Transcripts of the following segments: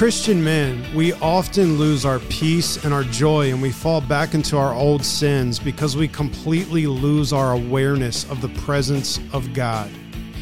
Christian men, we often lose our peace and our joy, and we fall back into our old sins because we completely lose our awareness of the presence of God.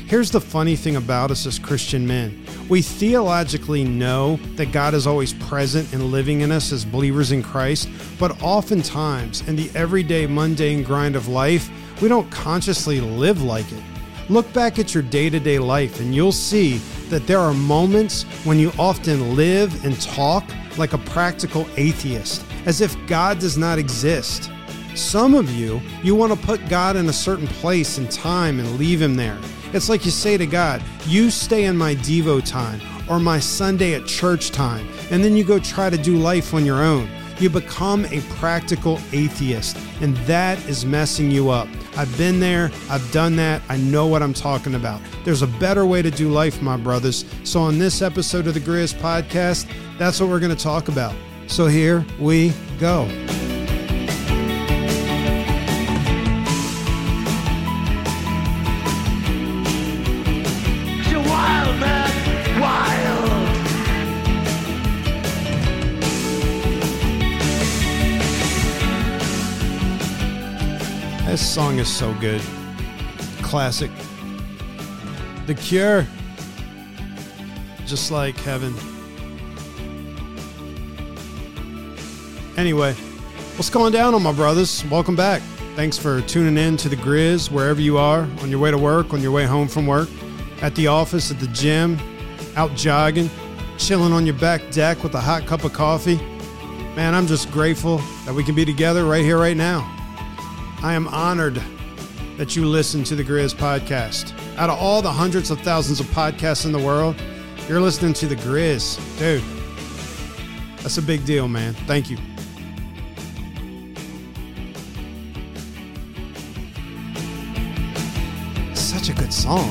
Here's the funny thing about us as Christian men we theologically know that God is always present and living in us as believers in Christ, but oftentimes in the everyday mundane grind of life, we don't consciously live like it. Look back at your day to day life and you'll see that there are moments when you often live and talk like a practical atheist, as if God does not exist. Some of you, you want to put God in a certain place and time and leave him there. It's like you say to God, You stay in my Devo time or my Sunday at church time, and then you go try to do life on your own. You become a practical atheist, and that is messing you up. I've been there, I've done that, I know what I'm talking about. There's a better way to do life, my brothers. So, on this episode of the Griz podcast, that's what we're going to talk about. So, here we go. Is so good. Classic. The Cure. Just like heaven. Anyway, what's going down on my brothers? Welcome back. Thanks for tuning in to the Griz wherever you are, on your way to work, on your way home from work, at the office, at the gym, out jogging, chilling on your back deck with a hot cup of coffee. Man, I'm just grateful that we can be together right here, right now. I am honored that you listen to the Griz podcast. Out of all the hundreds of thousands of podcasts in the world, you're listening to the Griz. Dude, that's a big deal, man. Thank you. Such a good song.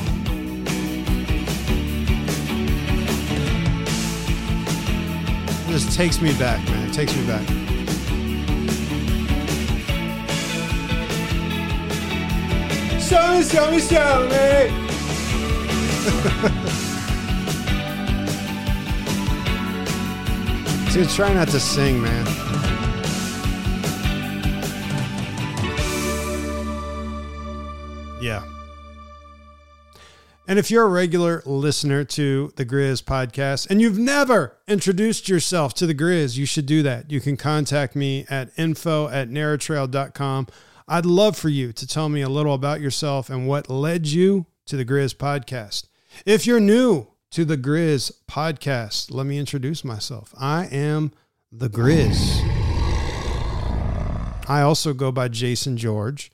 It just takes me back, man. It takes me back. Me. See, try not to sing, man. Yeah. And if you're a regular listener to the Griz podcast and you've never introduced yourself to the Griz, you should do that. You can contact me at info at narrowtrail.com. I'd love for you to tell me a little about yourself and what led you to the Griz podcast. If you're new to the Griz podcast, let me introduce myself. I am the Griz. I also go by Jason George,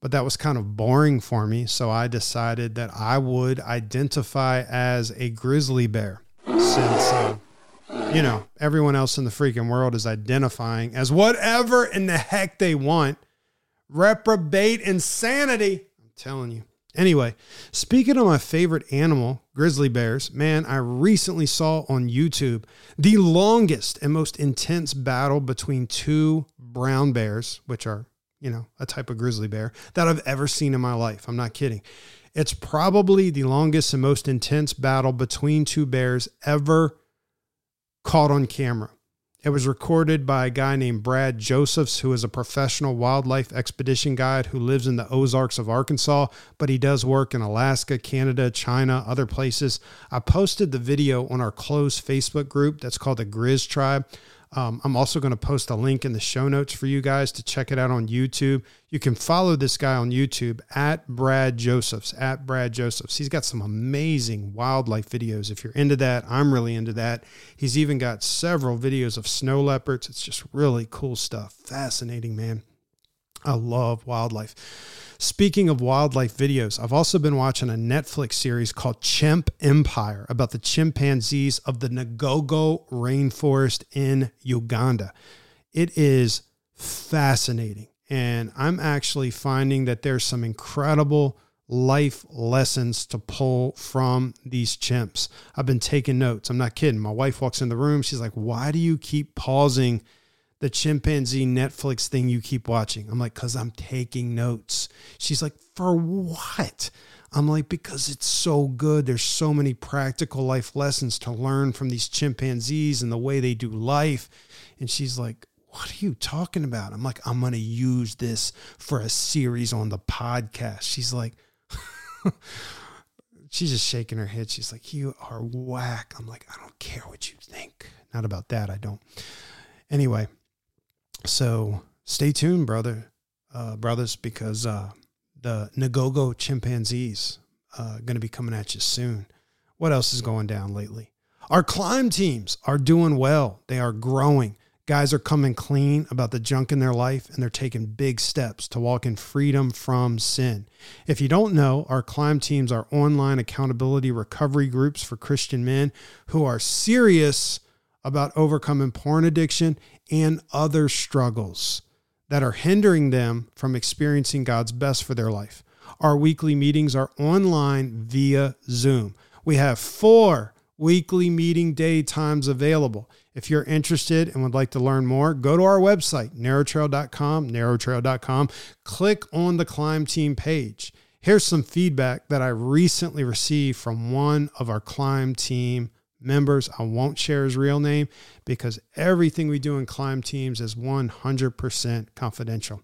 but that was kind of boring for me. So I decided that I would identify as a grizzly bear since, uh, you know, everyone else in the freaking world is identifying as whatever in the heck they want. Reprobate insanity. I'm telling you. Anyway, speaking of my favorite animal, grizzly bears, man, I recently saw on YouTube the longest and most intense battle between two brown bears, which are, you know, a type of grizzly bear that I've ever seen in my life. I'm not kidding. It's probably the longest and most intense battle between two bears ever caught on camera. It was recorded by a guy named Brad Josephs, who is a professional wildlife expedition guide who lives in the Ozarks of Arkansas, but he does work in Alaska, Canada, China, other places. I posted the video on our closed Facebook group that's called the Griz Tribe. Um, I'm also going to post a link in the show notes for you guys to check it out on YouTube. You can follow this guy on YouTube at Brad Josephs, at Brad Josephs. He's got some amazing wildlife videos. If you're into that, I'm really into that. He's even got several videos of snow leopards. It's just really cool stuff. Fascinating, man. I love wildlife. Speaking of wildlife videos, I've also been watching a Netflix series called Chimp Empire about the chimpanzees of the Ngogo rainforest in Uganda. It is fascinating. And I'm actually finding that there's some incredible life lessons to pull from these chimps. I've been taking notes. I'm not kidding. My wife walks in the room. She's like, Why do you keep pausing the chimpanzee Netflix thing you keep watching? I'm like, Because I'm taking notes. She's like, For what? I'm like, Because it's so good. There's so many practical life lessons to learn from these chimpanzees and the way they do life. And she's like, what are you talking about? I'm like, I'm going to use this for a series on the podcast. She's like, she's just shaking her head. She's like, You are whack. I'm like, I don't care what you think. Not about that. I don't. Anyway, so stay tuned, brother, uh, brothers, because uh, the Ngogo chimpanzees uh, going to be coming at you soon. What else is going down lately? Our climb teams are doing well. They are growing. Guys are coming clean about the junk in their life and they're taking big steps to walk in freedom from sin. If you don't know, our climb teams are online accountability recovery groups for Christian men who are serious about overcoming porn addiction and other struggles that are hindering them from experiencing God's best for their life. Our weekly meetings are online via Zoom. We have four weekly meeting day times available. If you're interested and would like to learn more, go to our website, narrowtrail.com, narrowtrail.com. Click on the Climb Team page. Here's some feedback that I recently received from one of our Climb Team members. I won't share his real name because everything we do in Climb Teams is 100% confidential.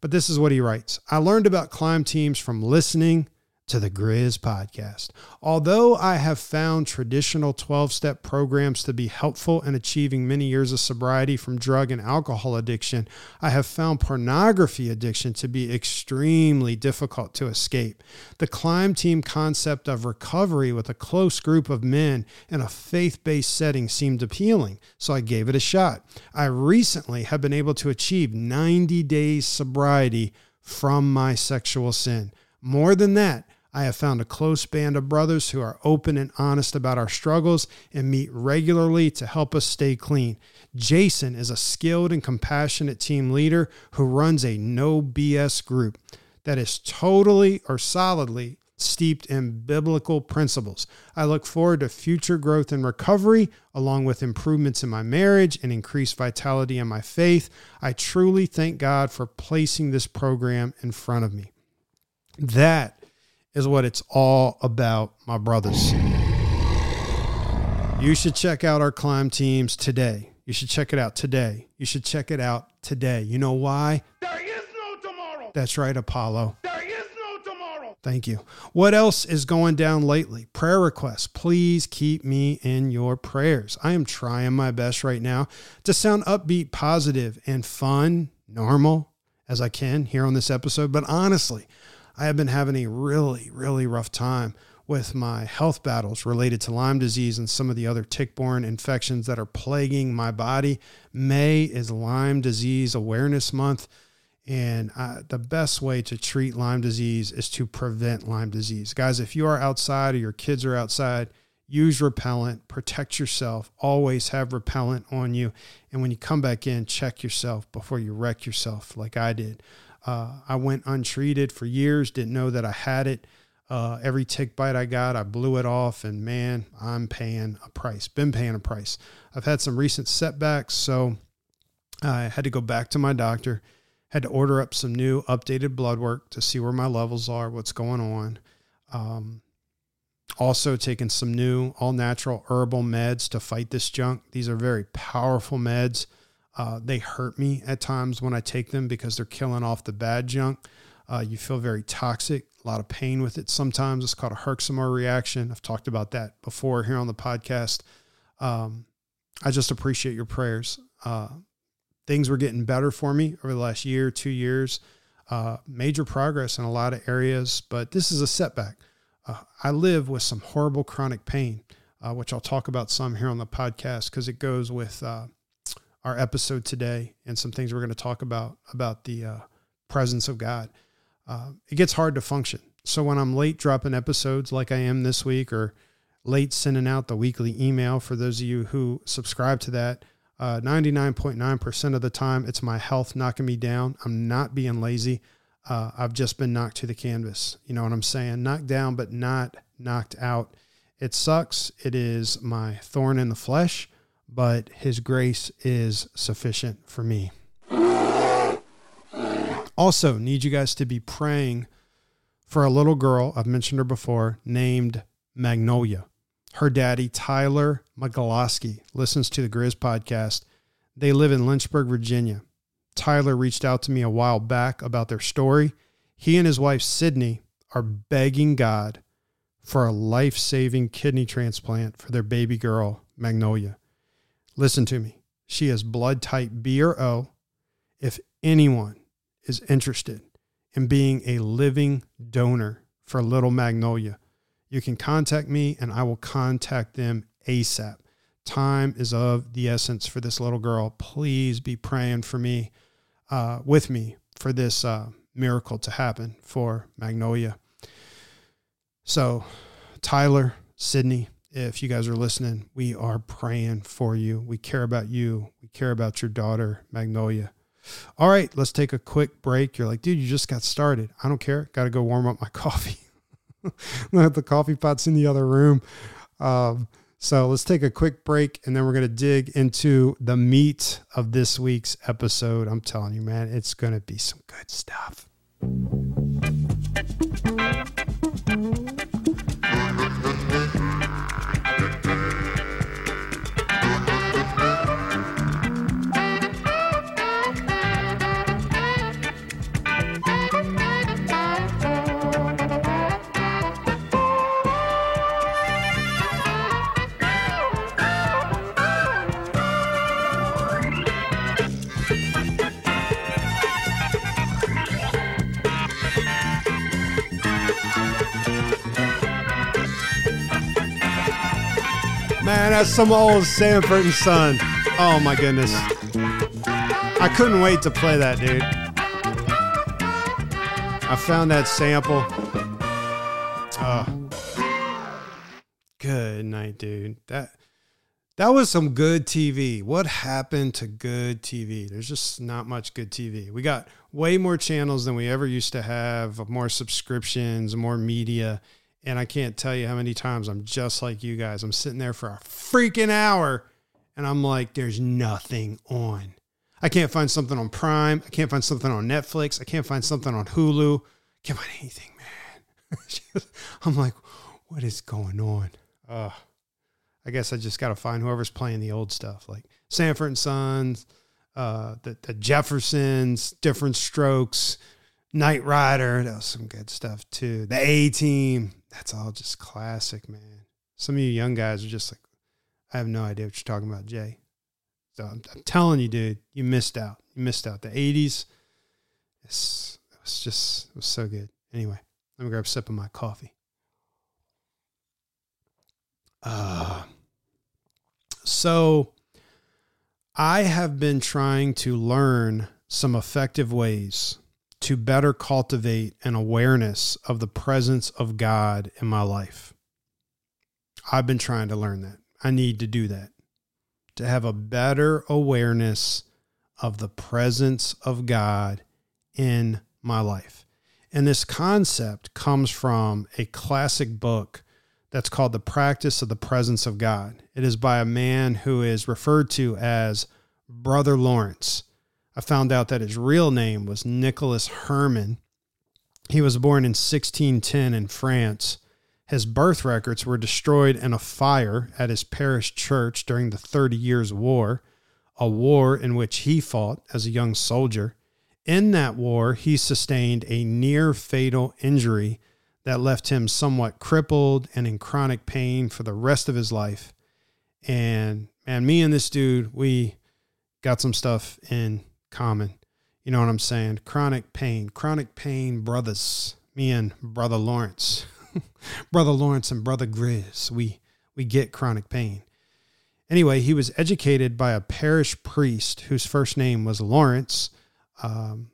But this is what he writes I learned about Climb Teams from listening to the Griz podcast. Although I have found traditional 12 step programs to be helpful in achieving many years of sobriety from drug and alcohol addiction, I have found pornography addiction to be extremely difficult to escape. The Climb Team concept of recovery with a close group of men in a faith based setting seemed appealing, so I gave it a shot. I recently have been able to achieve 90 days sobriety from my sexual sin. More than that, I have found a close band of brothers who are open and honest about our struggles and meet regularly to help us stay clean. Jason is a skilled and compassionate team leader who runs a no BS group that is totally or solidly steeped in biblical principles. I look forward to future growth and recovery, along with improvements in my marriage and increased vitality in my faith. I truly thank God for placing this program in front of me. That is what it's all about, my brothers. You should check out our climb teams today. You should check it out today. You should check it out today. You know why? There is no tomorrow. That's right, Apollo. There is no tomorrow. Thank you. What else is going down lately? Prayer requests. Please keep me in your prayers. I am trying my best right now to sound upbeat, positive, and fun, normal as I can here on this episode. But honestly, I have been having a really, really rough time with my health battles related to Lyme disease and some of the other tick borne infections that are plaguing my body. May is Lyme Disease Awareness Month. And uh, the best way to treat Lyme disease is to prevent Lyme disease. Guys, if you are outside or your kids are outside, use repellent, protect yourself, always have repellent on you. And when you come back in, check yourself before you wreck yourself like I did. Uh, I went untreated for years, didn't know that I had it. Uh, every tick bite I got, I blew it off, and man, I'm paying a price. Been paying a price. I've had some recent setbacks, so I had to go back to my doctor. Had to order up some new updated blood work to see where my levels are, what's going on. Um, also, taking some new all natural herbal meds to fight this junk. These are very powerful meds. Uh, they hurt me at times when I take them because they're killing off the bad junk. Uh, you feel very toxic, a lot of pain with it. Sometimes it's called a Herxheimer reaction. I've talked about that before here on the podcast. Um, I just appreciate your prayers. Uh, things were getting better for me over the last year, two years. Uh, major progress in a lot of areas, but this is a setback. Uh, I live with some horrible chronic pain, uh, which I'll talk about some here on the podcast because it goes with our episode today and some things we're going to talk about about the uh, presence of God, uh, it gets hard to function. So when I'm late dropping episodes like I am this week, or late sending out the weekly email for those of you who subscribe to that, uh, 99.9% of the time, it's my health knocking me down. I'm not being lazy. Uh, I've just been knocked to the canvas. You know what I'm saying? Knocked down, but not knocked out. It sucks. It is my thorn in the flesh, but His grace is sufficient for me. Also, need you guys to be praying for a little girl, I've mentioned her before, named Magnolia. Her daddy, Tyler Magaloski, listens to the Griz podcast. They live in Lynchburg, Virginia. Tyler reached out to me a while back about their story. He and his wife, Sydney, are begging God for a life saving kidney transplant for their baby girl, Magnolia. Listen to me. She is blood type B or O. If anyone is interested in being a living donor for little Magnolia, you can contact me and I will contact them ASAP. Time is of the essence for this little girl. Please be praying for me, uh, with me, for this uh, miracle to happen for Magnolia. So, Tyler, Sydney, if you guys are listening, we are praying for you. We care about you. We care about your daughter, Magnolia. All right, let's take a quick break. You're like, dude, you just got started. I don't care. Got to go warm up my coffee. The coffee pot's in the other room. Um, so let's take a quick break and then we're going to dig into the meat of this week's episode. I'm telling you, man, it's going to be some good stuff. Man, that's some old Sanford and Son. Oh my goodness. I couldn't wait to play that, dude. I found that sample. Oh. Good night, dude. That that was some good TV. What happened to good TV? There's just not much good TV. We got way more channels than we ever used to have, more subscriptions, more media. And I can't tell you how many times I'm just like you guys. I'm sitting there for a freaking hour and I'm like, there's nothing on. I can't find something on Prime. I can't find something on Netflix. I can't find something on Hulu. Can't find anything, man. I'm like, what is going on? Uh, I guess I just got to find whoever's playing the old stuff, like Sanford and Sons, uh, the, the Jeffersons, Diff'rent Strokes, Knight Rider. That was some good stuff too. The A Team that's all just classic, man. Some of you young guys are just like, I have no idea what you're talking about, Jay. So I'm, I'm telling you, dude, you missed out. You missed out. The 80s, it's, it was just, it was so good. Anyway, let me grab a sip of my coffee. Uh, so I have been trying to learn some effective ways to better cultivate an awareness of the presence of God in my life. I've been trying to learn that. I need to do that. To have a better awareness of the presence of God in my life. And this concept comes from a classic book that's called The Practice of the Presence of God. It is by a man who is referred to as Brother Lawrence. I found out that his real name was Nicholas Herman. He was born in 1610 in France. His birth records were destroyed in a fire at his parish church during the Thirty Years' War, a war in which he fought as a young soldier. In that war, he sustained a near fatal injury that left him somewhat crippled and in chronic pain for the rest of his life. And man, me and this dude, we got some stuff in common. You know what I'm saying? Chronic pain, chronic pain brothers. Me and brother Lawrence, brother Lawrence and brother Griz. We we get chronic pain. Anyway, he was educated by a parish priest whose first name was Lawrence. Um,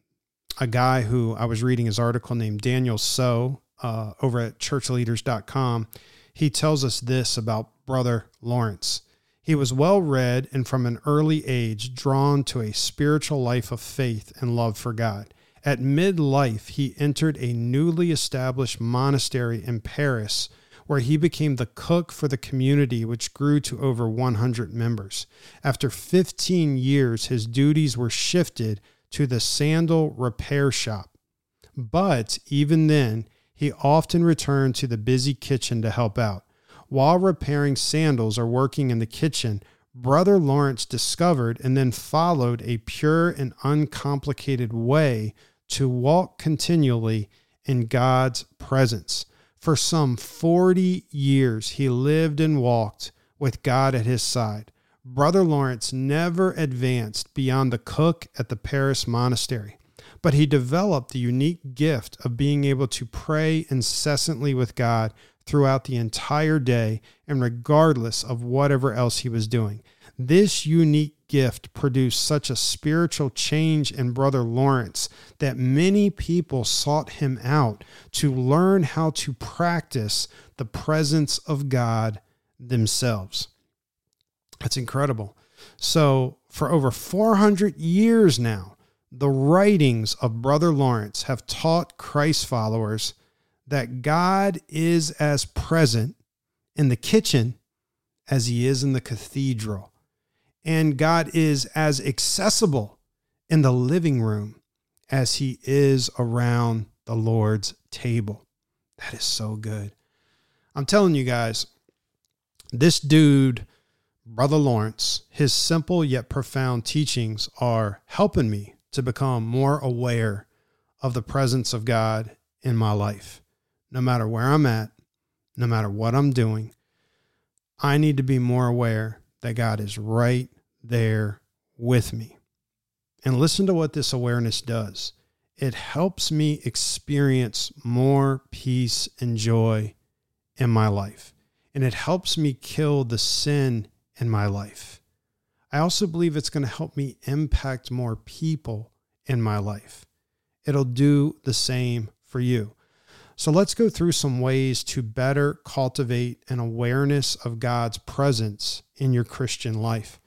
a guy who I was reading his article named Daniel So uh, over at churchleaders.com. He tells us this about Brother Lawrence. He was well read and from an early age drawn to a spiritual life of faith and love for God. At midlife, he entered a newly established monastery in Paris where he became the cook for the community, which grew to over 100 members. After 15 years, his duties were shifted to the sandal repair shop. But even then, he often returned to the busy kitchen to help out. While repairing sandals or working in the kitchen, Brother Lawrence discovered and then followed a pure and uncomplicated way to walk continually in God's presence. For some 40 years, he lived and walked with God at his side. Brother Lawrence never advanced beyond the cook at the Paris monastery, but he developed the unique gift of being able to pray incessantly with God throughout the entire day and regardless of whatever else he was doing. This unique gift produced such a spiritual change in Brother Lawrence that many people sought him out to learn how to practice the presence of God themselves. That's incredible. So, for over 400 years now, the writings of Brother Lawrence have taught Christ followers that God is as present in the kitchen as he is in the cathedral. And God is as accessible in the living room as he is around the Lord's table. That is so good. I'm telling you guys, this dude, Brother Lawrence, his simple yet profound teachings are helping me to become more aware of the presence of God in my life. No matter where I'm at, no matter what I'm doing, I need to be more aware that God is right there with me. And listen to what this awareness does it helps me experience more peace and joy in my life. And it helps me kill the sin in my life. I also believe it's going to help me impact more people in my life. It'll do the same for you. So let's go through some ways to better cultivate an awareness of God's presence in your Christian life.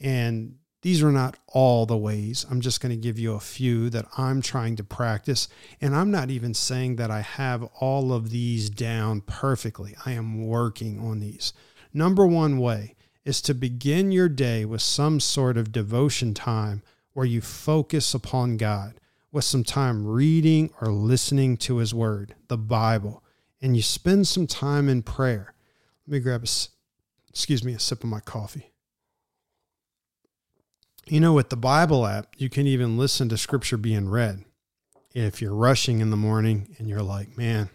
And these are not all the ways. I'm just going to give you a few that I'm trying to practice. And I'm not even saying that I have all of these down perfectly. I am working on these. Number one way is to begin your day with some sort of devotion time where you focus upon God with some time reading or listening to His Word, the Bible, and you spend some time in prayer. Let me grab a, excuse me, a sip of my coffee. You know, with the Bible app, you can even listen to scripture being read. If you're rushing in the morning and you're like, man,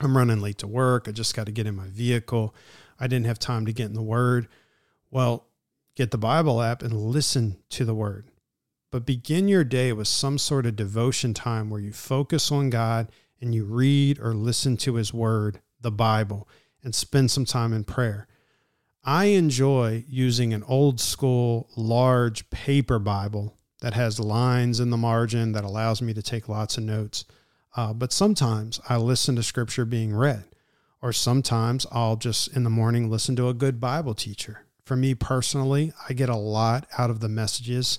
I'm running late to work. I just got to get in my vehicle. I didn't have time to get in the Word. Well, get the Bible app and listen to the Word. But begin your day with some sort of devotion time where you focus on God and you read or listen to His Word, the Bible, and spend some time in prayer. I enjoy using an old school, large paper Bible that has lines in the margin that allows me to take lots of notes. Uh, but sometimes I listen to scripture being read, or sometimes I'll just in the morning listen to a good Bible teacher. For me personally, I get a lot out of the messages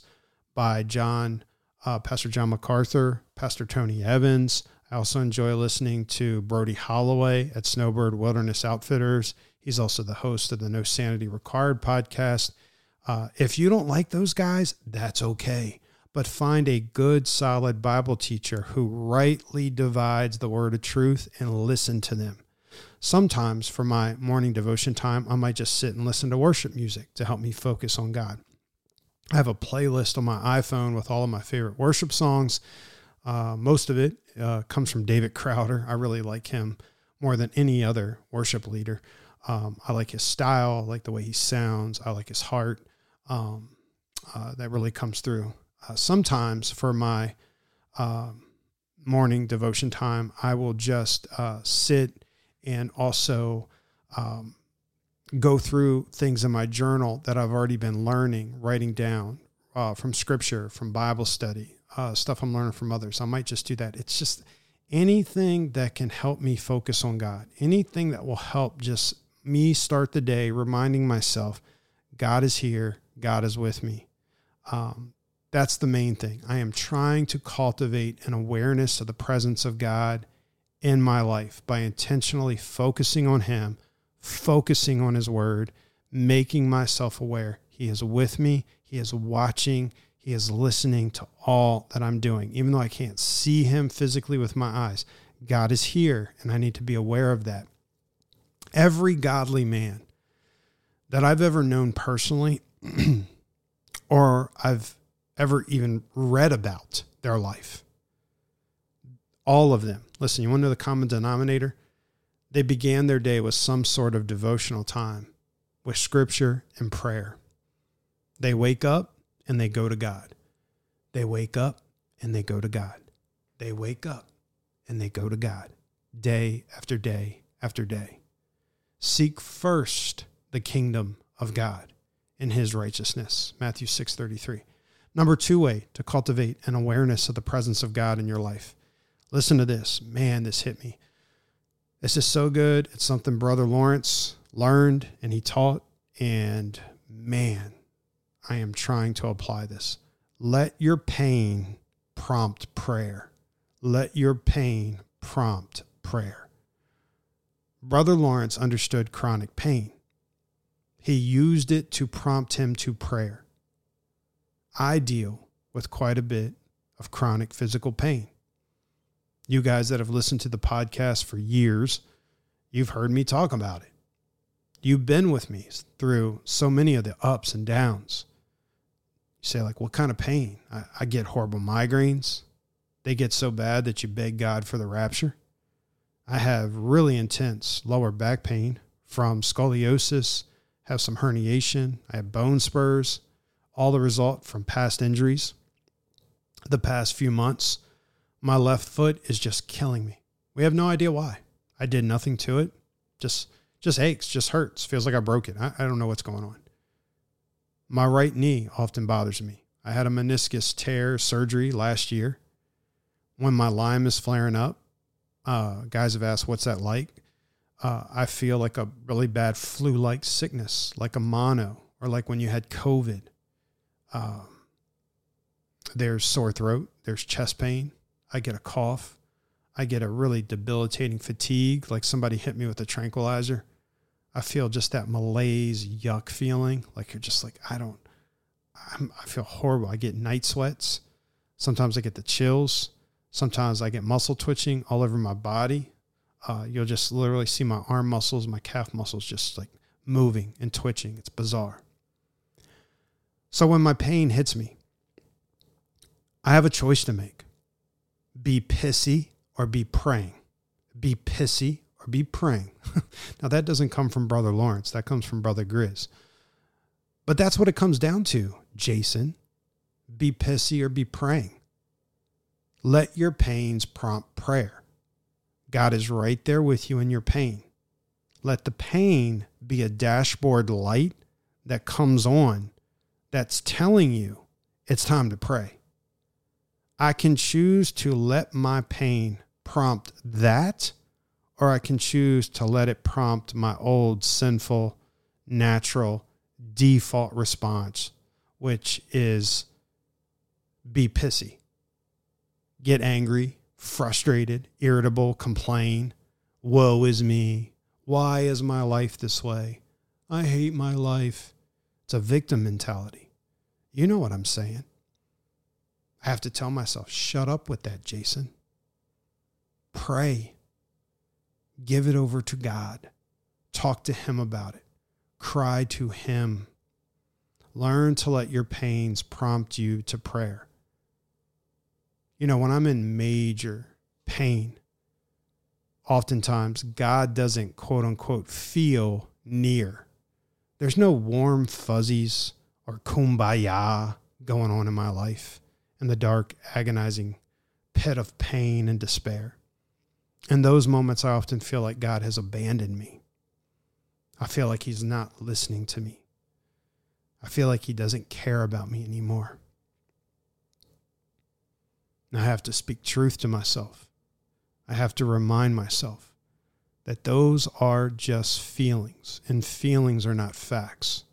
by John, uh, Pastor John MacArthur, Pastor Tony Evans. I also enjoy listening to Brody Holloway at Snowbird Wilderness Outfitters. He's also the host of the No Sanity Required podcast. Uh, if you don't like those guys, that's okay. But find a good, solid Bible teacher who rightly divides the word of truth and listen to them. Sometimes for my morning devotion time, I might just sit and listen to worship music to help me focus on God. I have a playlist on my iPhone with all of my favorite worship songs. Uh, most of it uh, comes from David Crowder. I really like him more than any other worship leader. Um, I like his style, I like the way he sounds, I like his heart. Um, uh, that really comes through. Uh, sometimes for my um, morning devotion time, I will just uh, sit and also um, go through things in my journal that I've already been learning, writing down, uh, from scripture, from Bible study, uh, stuff I'm learning from others. I might just do that. It's just anything that can help me focus on God, anything that will help just me start the day reminding myself God is here, God is with me. Um, that's the main thing. I am trying to cultivate an awareness of the presence of God in my life by intentionally focusing on Him, focusing on His Word, making myself aware. He is with me, He is watching, He is listening to all that I'm doing. Even though I can't see Him physically with my eyes, God is here, and I need to be aware of that. Every godly man that I've ever known personally, or I've ever even read about their life. All of them. Listen, you want to know the common denominator? They began their day with some sort of devotional time, with scripture and prayer. They wake up and they go to God. They wake up and they go to God. They wake up and they go to God day after day after day. Seek first the kingdom of God and his righteousness. Matthew 6:33. Number 2 way to cultivate an awareness of the presence of God in your life. Listen to this. Man, this hit me. This is so good. It's something brother Lawrence learned and he taught and man, I am trying to apply this. Let your pain prompt prayer. Let your pain prompt prayer. Brother Lawrence understood chronic pain. He used it to prompt him to prayer. I deal with quite a bit of chronic physical pain. You guys that have listened to the podcast for years, you've heard me talk about it. You've been with me through so many of the ups and downs. You say, like, what kind of pain? I, I get horrible migraines. They get so bad that you beg God for the rapture. I have really intense lower back pain from scoliosis, have some herniation, I have bone spurs, all the result from past injuries. The past few months, my left foot is just killing me. We have no idea why. I did nothing to it. Just just aches, just hurts. Feels like I broke it. I, I don't know what's going on. My right knee often bothers me. I had a meniscus tear surgery last year. When my Lyme is flaring up, uh, guys have asked, what's that like? Uh, I feel like a really bad flu like sickness, like a mono, or like when you had COVID. Um, there's sore throat, there's chest pain. I get a cough. I get a really debilitating fatigue, like somebody hit me with a tranquilizer. I feel just that malaise, yuck feeling. Like you're just like, I don't, I'm, I feel horrible. I get night sweats. Sometimes I get the chills. Sometimes I get muscle twitching all over my body. Uh, you'll just literally see my arm muscles, my calf muscles just like moving and twitching. It's bizarre. So when my pain hits me, I have a choice to make be pissy or be praying. Be pissy or be praying. now, that doesn't come from Brother Lawrence, that comes from Brother Griz. But that's what it comes down to, Jason. Be pissy or be praying. Let your pains prompt prayer. God is right there with you in your pain. Let the pain be a dashboard light that comes on that's telling you it's time to pray. I can choose to let my pain prompt that, or I can choose to let it prompt my old sinful, natural, default response, which is be pissy, get angry, frustrated, irritable, complain. Woe is me. Why is my life this way? I hate my life. It's a victim mentality. You know what I'm saying. I have to tell myself, shut up with that, Jason. Pray. Give it over to God. Talk to Him about it. Cry to Him. Learn to let your pains prompt you to prayer. You know, when I'm in major pain, oftentimes God doesn't quote unquote feel near. There's no warm fuzzies or kumbaya going on in my life in the dark, agonizing pit of pain and despair. In those moments, I often feel like God has abandoned me. I feel like He's not listening to me. I feel like He doesn't care about me anymore. And I have to speak truth to myself. I have to remind myself that those are just feelings, and feelings are not facts.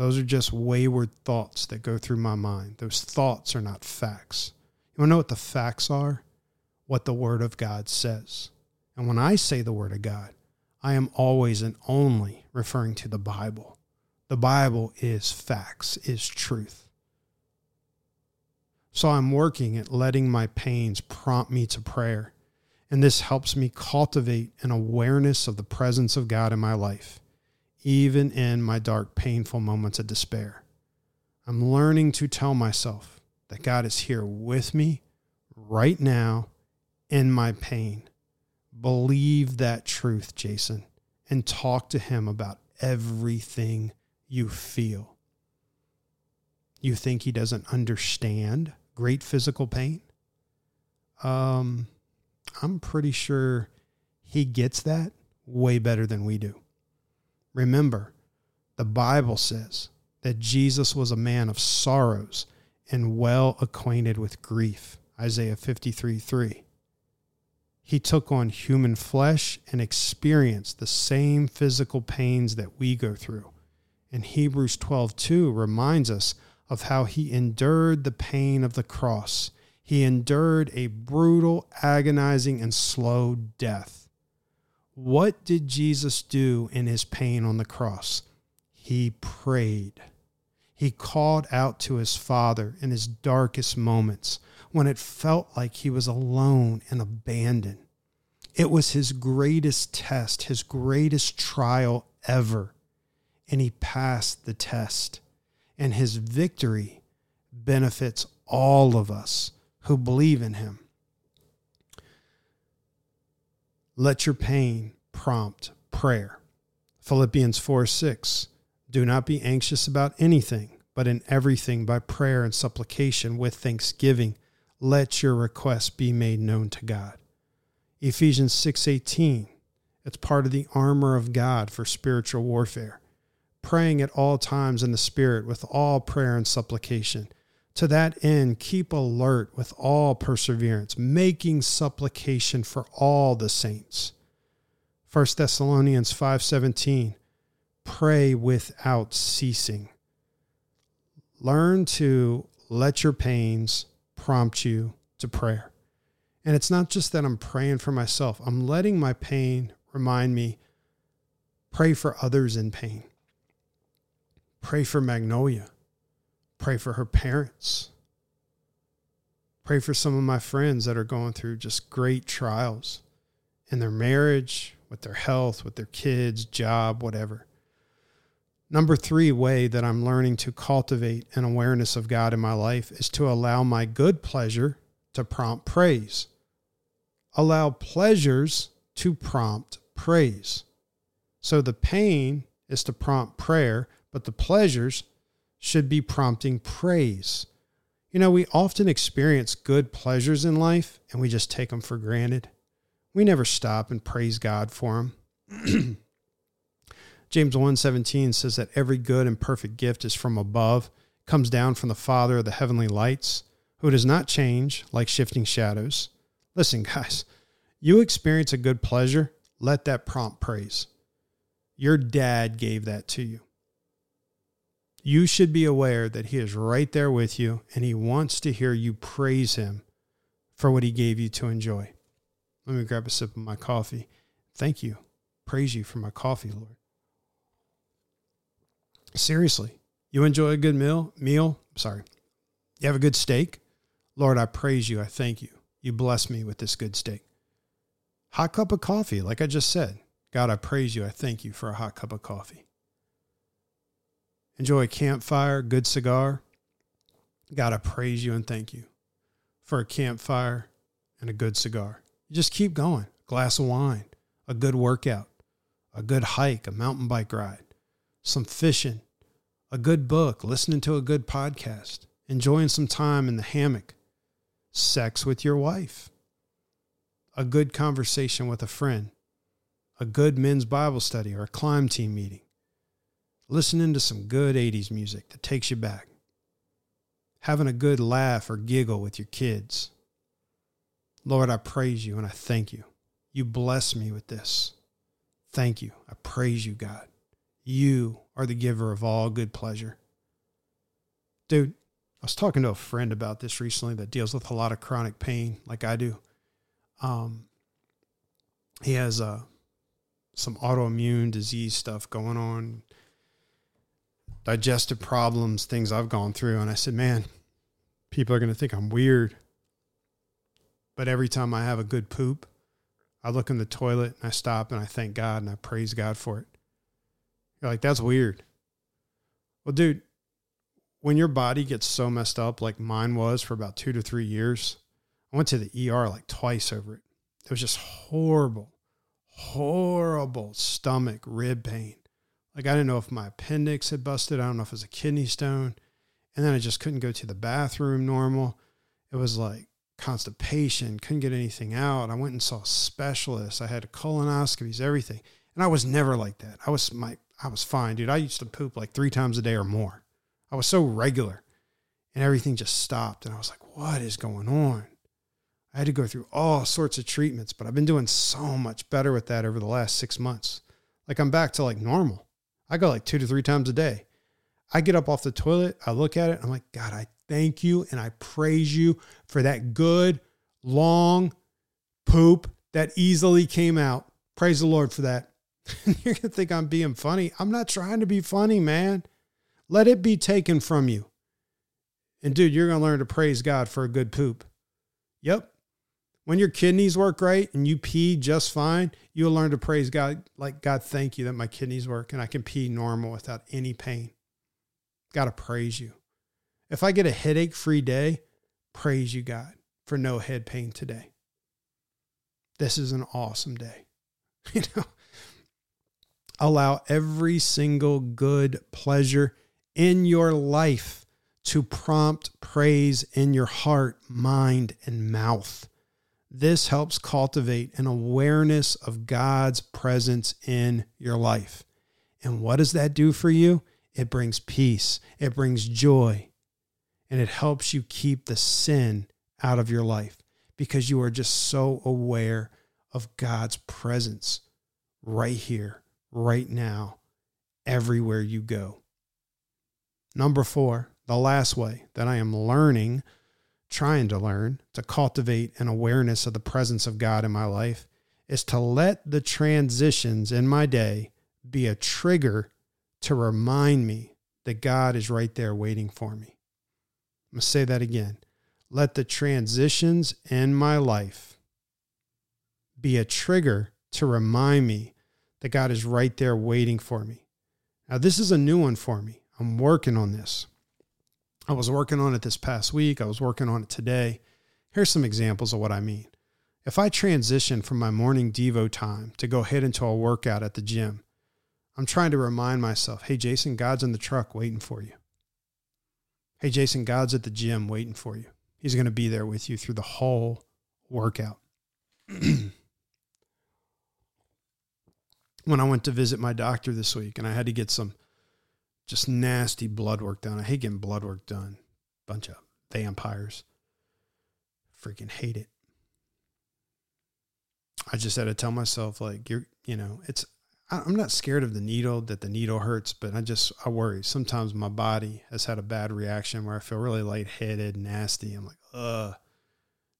Those are just wayward thoughts that go through my mind. Those thoughts are not facts. You want to know what the facts are? What the Word of God says. And when I say the Word of God, I am always and only referring to the Bible. The Bible is facts, is truth. So I'm working at letting my pains prompt me to prayer. And this helps me cultivate an awareness of the presence of God in my life, even in my dark, painful moments of despair. I'm learning to tell myself that God is here with me right now in my pain. Believe that truth, Jason, and talk to Him about everything you feel. You think He doesn't understand great physical pain? Um, I'm pretty sure He gets that way better than we do. Remember, the Bible says that Jesus was a man of sorrows and well acquainted with grief. Isaiah 53 3. He took on human flesh and experienced the same physical pains that we go through. And Hebrews 12:2 reminds us of how he endured the pain of the cross. He endured a brutal, agonizing, and slow death. What did Jesus do in his pain on the cross? He prayed. He called out to his Father in his darkest moments when it felt like he was alone and abandoned. It was his greatest test, his greatest trial ever. And he passed the test. And his victory benefits all of us who believe in him. Let your pain prompt prayer. Philippians 4 6. Do not be anxious about anything, but in everything by prayer and supplication with thanksgiving let your requests be made known to God. Ephesians 6:18. It's part of the armor of God for spiritual warfare. Praying at all times in the spirit with all prayer and supplication. To that end, keep alert with all perseverance, making supplication for all the saints. 1 Thessalonians 5:17 Pray without ceasing. Learn to let your pains prompt you to prayer. And it's not just that I'm praying for myself, I'm letting my pain remind me pray for others in pain. Pray for Magnolia. Pray for her parents. Pray for some of my friends that are going through just great trials in their marriage, with their health, with their kids, job, whatever. Number three way that I'm learning to cultivate an awareness of God in my life is to allow my good pleasure to prompt praise. Allow pleasures to prompt praise. So the pain is to prompt prayer, but the pleasures should be prompting praise. You know, we often experience good pleasures in life and we just take them for granted. We never stop and praise God for them. James 1:17 says that every good and perfect gift is from above, comes down from the Father of the heavenly lights, who does not change like shifting shadows. Listen, guys, you experience a good pleasure, let that prompt praise. Your dad gave that to you. You should be aware that he is right there with you and he wants to hear you praise him for what he gave you to enjoy. Let me grab a sip of my coffee. Thank you. Praise you for my coffee, Lord. Seriously, you enjoy a good meal? Meal? Sorry. You have a good steak? Lord, I praise you. I thank you. You bless me with this good steak. Hot cup of coffee, like I just said. God, I praise you. I thank you for a hot cup of coffee. Enjoy a campfire, good cigar. God, I praise you and thank you for a campfire and a good cigar. Just keep going. Glass of wine, a good workout, a good hike, a mountain bike ride some fishing, a good book, listening to a good podcast, enjoying some time in the hammock, sex with your wife, a good conversation with a friend, a good men's Bible study or a climb team meeting, listening to some good 80s music that takes you back. having a good laugh or giggle with your kids. Lord, I praise you and I thank you. You bless me with this. Thank you. I praise you, God. You are the giver of all good pleasure. Dude, I was talking to a friend about this recently that deals with a lot of chronic pain, like I do. Um, he has uh, some autoimmune disease stuff going on, digestive problems, things I've gone through. And I said, man, people are going to think I'm weird. But every time I have a good poop, I look in the toilet and I stop and I thank God and I praise God for it. You're like, that's weird. Well, dude, when your body gets so messed up like mine was for about two to three years, I went to the ER like twice over it. It was just horrible, horrible stomach, rib pain. Like I didn't know if my appendix had busted. I don't know if it was a kidney stone. And then I just couldn't go to the bathroom normal. It was like constipation, couldn't get anything out. I went and saw specialists. I had colonoscopies, everything. And I was never like that. I was my I was fine, dude. I used to poop like three times a day or more. I was so regular and everything just stopped. And I was like, what is going on? I had to go through all sorts of treatments, but I've been doing so much better with that over the last six months. Like I'm back to like normal. I go like two to three times a day. I get up off the toilet, I look at it, I'm like, God, I thank you and I praise you for that good, long poop that easily came out. Praise the Lord for that. You're going to think I'm being funny. I'm not trying to be funny, man. Let it be taken from you. And dude, you're going to learn to praise God for a good poop. Yep. When your kidneys work right and you pee just fine, you'll learn to praise God like, God, thank you that my kidneys work and I can pee normal without any pain. Got to praise you. If I get a headache free day, praise you, God, for no head pain today. This is an awesome day. You know, allow every single good pleasure in your life to prompt praise in your heart, mind, and mouth. This helps cultivate an awareness of God's presence in your life. And what does that do for you? It brings peace, it brings joy, and it helps you keep the sin out of your life because you are just so aware of God's presence right here, right now, everywhere you go. Number four, the last way that I am learning, trying to learn to cultivate an awareness of the presence of God in my life is to let the transitions in my day be a trigger to remind me that God is right there waiting for me. I'm going to say that again. Let the transitions in my life be a trigger to remind me that God is right there waiting for me. Now, this is a new one for me. I'm working on this. I was working on it this past week. I was working on it today. Here's some examples of what I mean. If I transition from my morning Devo time to go head into a workout at the gym, I'm trying to remind myself hey, Jason, God's in the truck waiting for you. Hey, Jason, God's at the gym waiting for you. He's going to be there with you through the whole workout. when I went to visit my doctor this week and I had to get some just nasty blood work done. I hate getting blood work done. Bunch of vampires. Freaking hate it. I just had to tell myself, like, you're, you know, it's, I'm not scared of the needle, that the needle hurts, but I just, I worry. Sometimes my body has had a bad reaction where I feel really lightheaded, nasty. I'm like, ugh.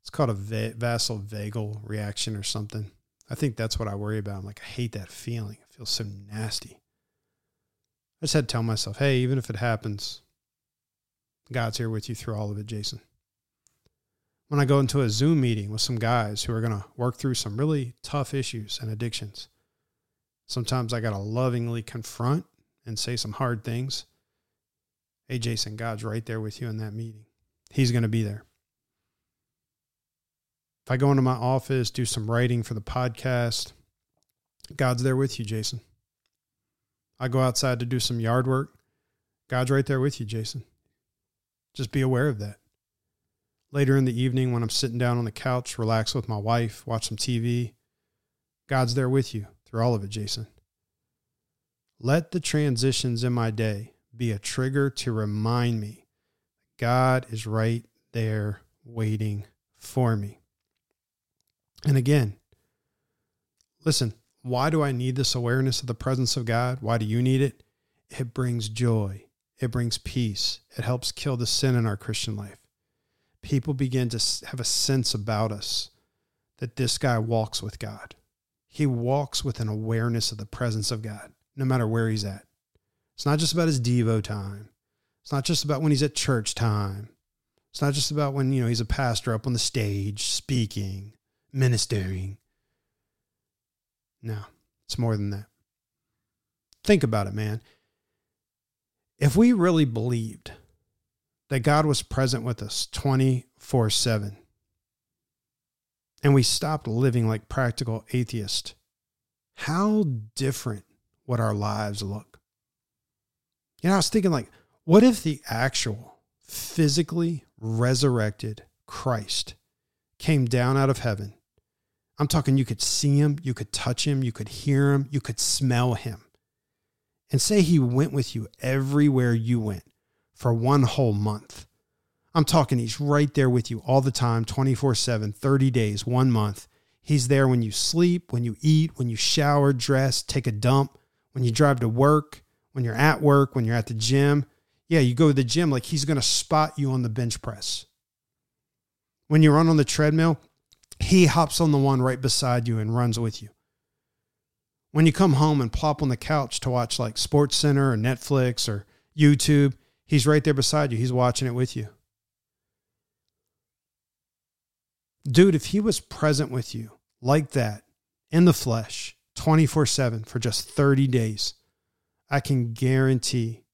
It's called a va- vasovagal reaction or something. I think that's what I worry about. I'm like, I hate that feeling. It feels so nasty. I just had to tell myself, hey, even if it happens, God's here with you through all of it, Jason. When I go into a Zoom meeting with some guys who are going to work through some really tough issues and addictions, sometimes I got to lovingly confront and say some hard things. Hey, Jason, God's right there with you in that meeting. He's going to be there. If I go into my office, do some writing for the podcast, God's there with you, Jason. I go outside to do some yard work. God's right there with you, Jason. Just be aware of that. Later in the evening, when I'm sitting down on the couch, relax with my wife, watch some TV, God's there with you through all of it, Jason. Let the transitions in my day be a trigger to remind me that God is right there waiting for me. And again, listen, why do I need this awareness of the presence of God? Why do you need it? It brings joy, it brings peace, it helps kill the sin in our Christian life. People begin to have a sense about us that this guy walks with God. He walks with an awareness of the presence of God, no matter where he's at. It's not just about his Devo time. It's not just about when he's at church time. It's not just about when, you know, he's a pastor up on the stage speaking, ministering. No, it's more than that. Think about it, man. If we really believed that God was present with us 24 7, and we stopped living like practical atheists, how different would our lives look? You know, I was thinking, like, what if the actual physically resurrected Christ came down out of heaven? I'm talking you could see him, you could touch him, you could hear him, you could smell him. And say he went with you everywhere you went for one whole month. I'm talking he's right there with you all the time, 24 7, 30 days, one month. He's there when you sleep, when you eat, when you shower, dress, take a dump, when you drive to work, when you're at work, when you're at the gym. Yeah, you go to the gym, like he's going to spot you on the bench press. When you run on the treadmill, he hops on the one right beside you and runs with you. When you come home and plop on the couch to watch like Sports Center or Netflix or YouTube, he's right there beside you. He's watching it with you. Dude, if he was present with you like that in the flesh 24 7 for just 30 days, I can guarantee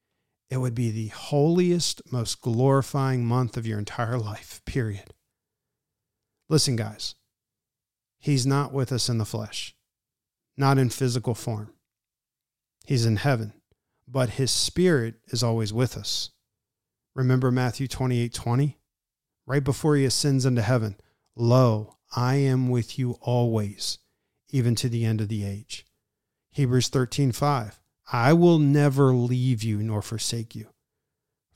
it would be the holiest, most glorifying month of your entire life, period. Listen, guys, he's not with us in the flesh, not in physical form. He's in heaven, but his spirit is always with us. Remember Matthew 28 20? Right before he ascends into heaven, Lo, I am with you always, even to the end of the age. Hebrews 13 5. I will never leave you nor forsake you.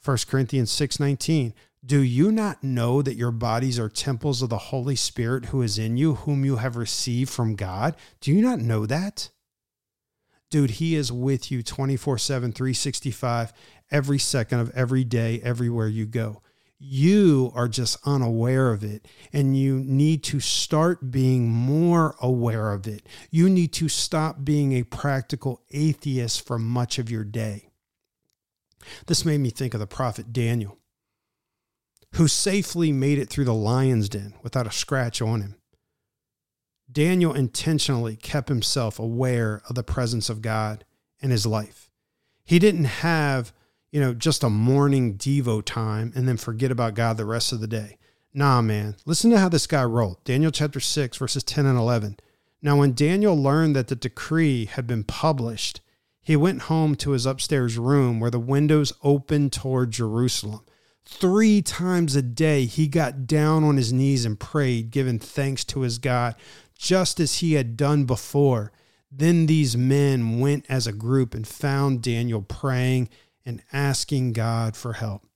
1 Corinthians 6:19 Do you not know that your bodies are temples of the Holy Spirit who is in you whom you have received from God? Do you not know that? Dude, he is with you 24/7 365 every second of every day everywhere you go you are just unaware of it and you need to start being more aware of it. You need to stop being a practical atheist for much of your day. This made me think of the prophet Daniel, who safely made it through the lion's den without a scratch on him. Daniel intentionally kept himself aware of the presence of God in his life. He didn't have you know, just a morning Devo time and then forget about God the rest of the day. Nah, man. Listen to how this guy rolled. Daniel chapter 6, verses 10 and 11. Now, when Daniel learned that the decree had been published, he went home to his upstairs room where the windows opened toward Jerusalem. Three times a day, he got down on his knees and prayed, giving thanks to his God, just as he had done before. Then these men went as a group and found Daniel praying and asking God for help.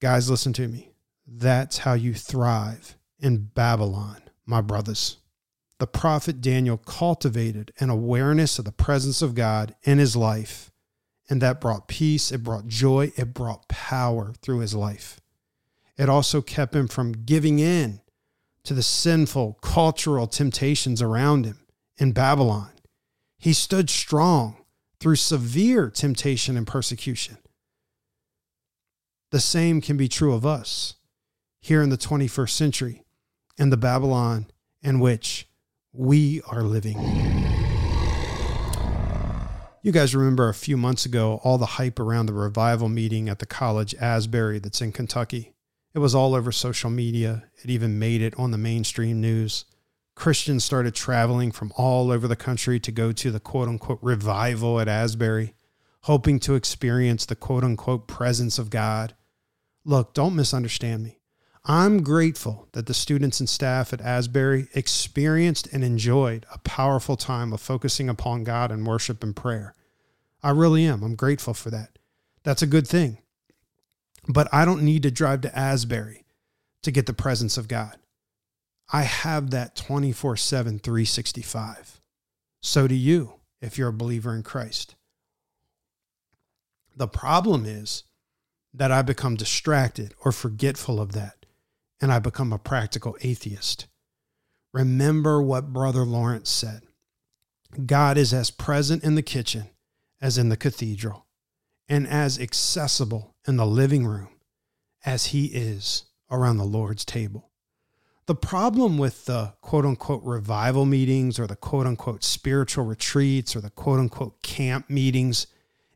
Guys, listen to me. That's how you thrive in Babylon, my brothers. The prophet Daniel cultivated an awareness of the presence of God in his life, and that brought peace, it brought joy, it brought power through his life. It also kept him from giving in to the sinful cultural temptations around him in Babylon. He stood strong through severe temptation and persecution. The same can be true of us here in the 21st century in the Babylon in which we are living. You guys remember a few months ago all the hype around the revival meeting at the college Asbury that's in Kentucky. It was all over social media. It even made it on the mainstream news. Christians started traveling from all over the country to go to the quote unquote revival at Asbury, hoping to experience the quote unquote presence of God. Look, don't misunderstand me. I'm grateful that the students and staff at Asbury experienced and enjoyed a powerful time of focusing upon God and worship and prayer. I really am. I'm grateful for that. That's a good thing. But I don't need to drive to Asbury to get the presence of God. I have that 24 7, 365. So do you if you're a believer in Christ. The problem is that I become distracted or forgetful of that, and I become a practical atheist. Remember what Brother Lawrence said God is as present in the kitchen as in the cathedral, and as accessible in the living room as he is around the Lord's table. The problem with the quote unquote revival meetings or the quote unquote spiritual retreats or the quote unquote camp meetings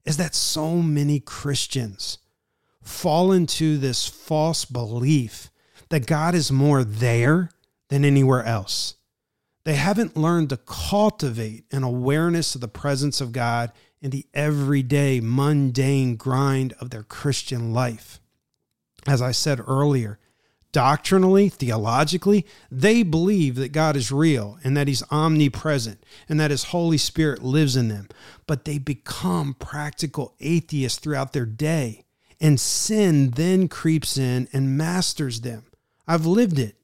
is that so many Christians fall into this false belief that God is more there than anywhere else. They haven't learned to cultivate an awareness of the presence of God in the everyday, mundane grind of their Christian life. As I said earlier, doctrinally, theologically, they believe that God is real and that He's omnipresent and that His Holy Spirit lives in them. But they become practical atheists throughout their day, and sin then creeps in and masters them. I've lived it,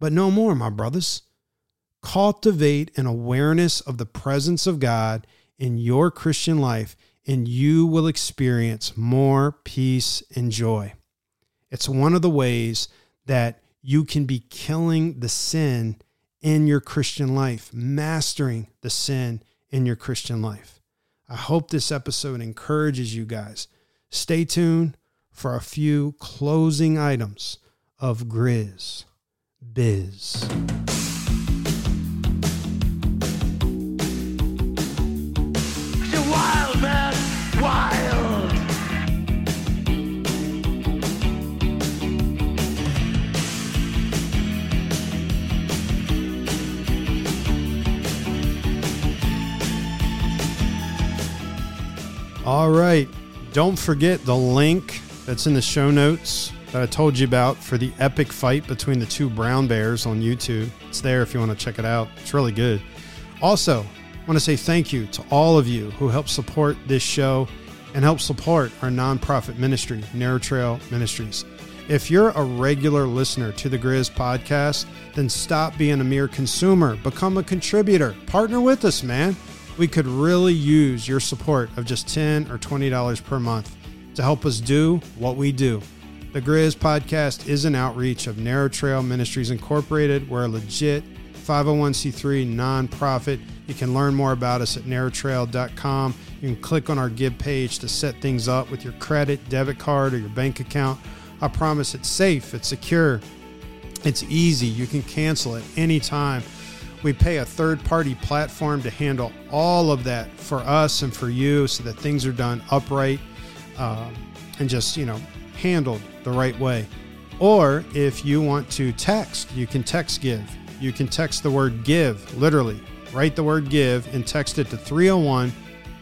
but no more, my brothers. Cultivate an awareness of the presence of God in your Christian life, and you will experience more peace and joy. It's one of the ways that you can be killing the sin in your Christian life, mastering the sin in your Christian life. I hope this episode encourages you guys. Stay tuned for a few closing items of Griz Biz. Wild, man. Wild. All right. Don't forget the link that's in the show notes that I told you about for the epic fight between the two brown bears on YouTube. It's there if you want to check it out. It's really good. Also, I want to say thank you to all of you who help support this show and help support our nonprofit ministry, Narrow Trail Ministries. If you're a regular listener to the Griz podcast, then stop being a mere consumer, become a contributor, partner with us, man. We could really use your support of just 10 or $20 per month to help us do what we do. The Griz podcast is an outreach of Narrow Trail Ministries Incorporated. We're a legit 501c3 nonprofit. You can learn more about us at narrowtrail.com. You can click on our Give page to set things up with your credit, debit card, or your bank account. I promise it's safe, it's secure, it's easy. You can cancel at any time. We pay a third party platform to handle all of that for us and for you so that things are done upright um, and just, you know, handled the right way. Or if you want to text, you can text give. You can text the word give, literally. Write the word give and text it to 301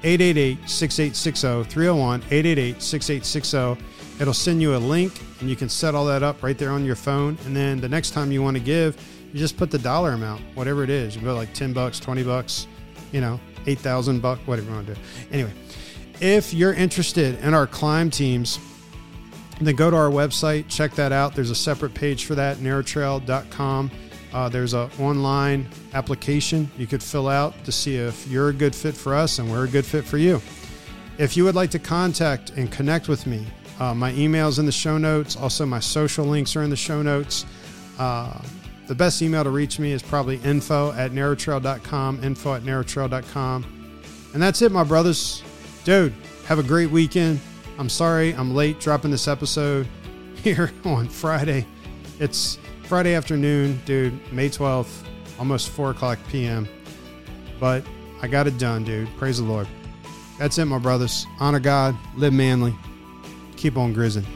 888 6860. 301 888 6860. It'll send you a link and you can set all that up right there on your phone. And then the next time you want to give, you just put the dollar amount, whatever it is. You put like 10 bucks, 20 bucks, you know, 8,000 bucks, whatever you want to do. Anyway, if you're interested in our climb teams, then go to our website, check that out. There's a separate page for that, narrowtrail.com. Uh, there's an online application you could fill out to see if you're a good fit for us and we're a good fit for you. If you would like to contact and connect with me, uh, my email's in the show notes. Also, my social links are in the show notes. Uh, the best email to reach me is probably info at narrowtrail.com, info at narrowtrail.com. And that's it, my brothers. Dude, have a great weekend. I'm sorry I'm late dropping this episode here on Friday. It's Friday afternoon, dude, May 12th, almost 4 o'clock p.m. But I got it done, dude. Praise the Lord. That's it, my brothers. Honor God, live manly, keep on grizzing.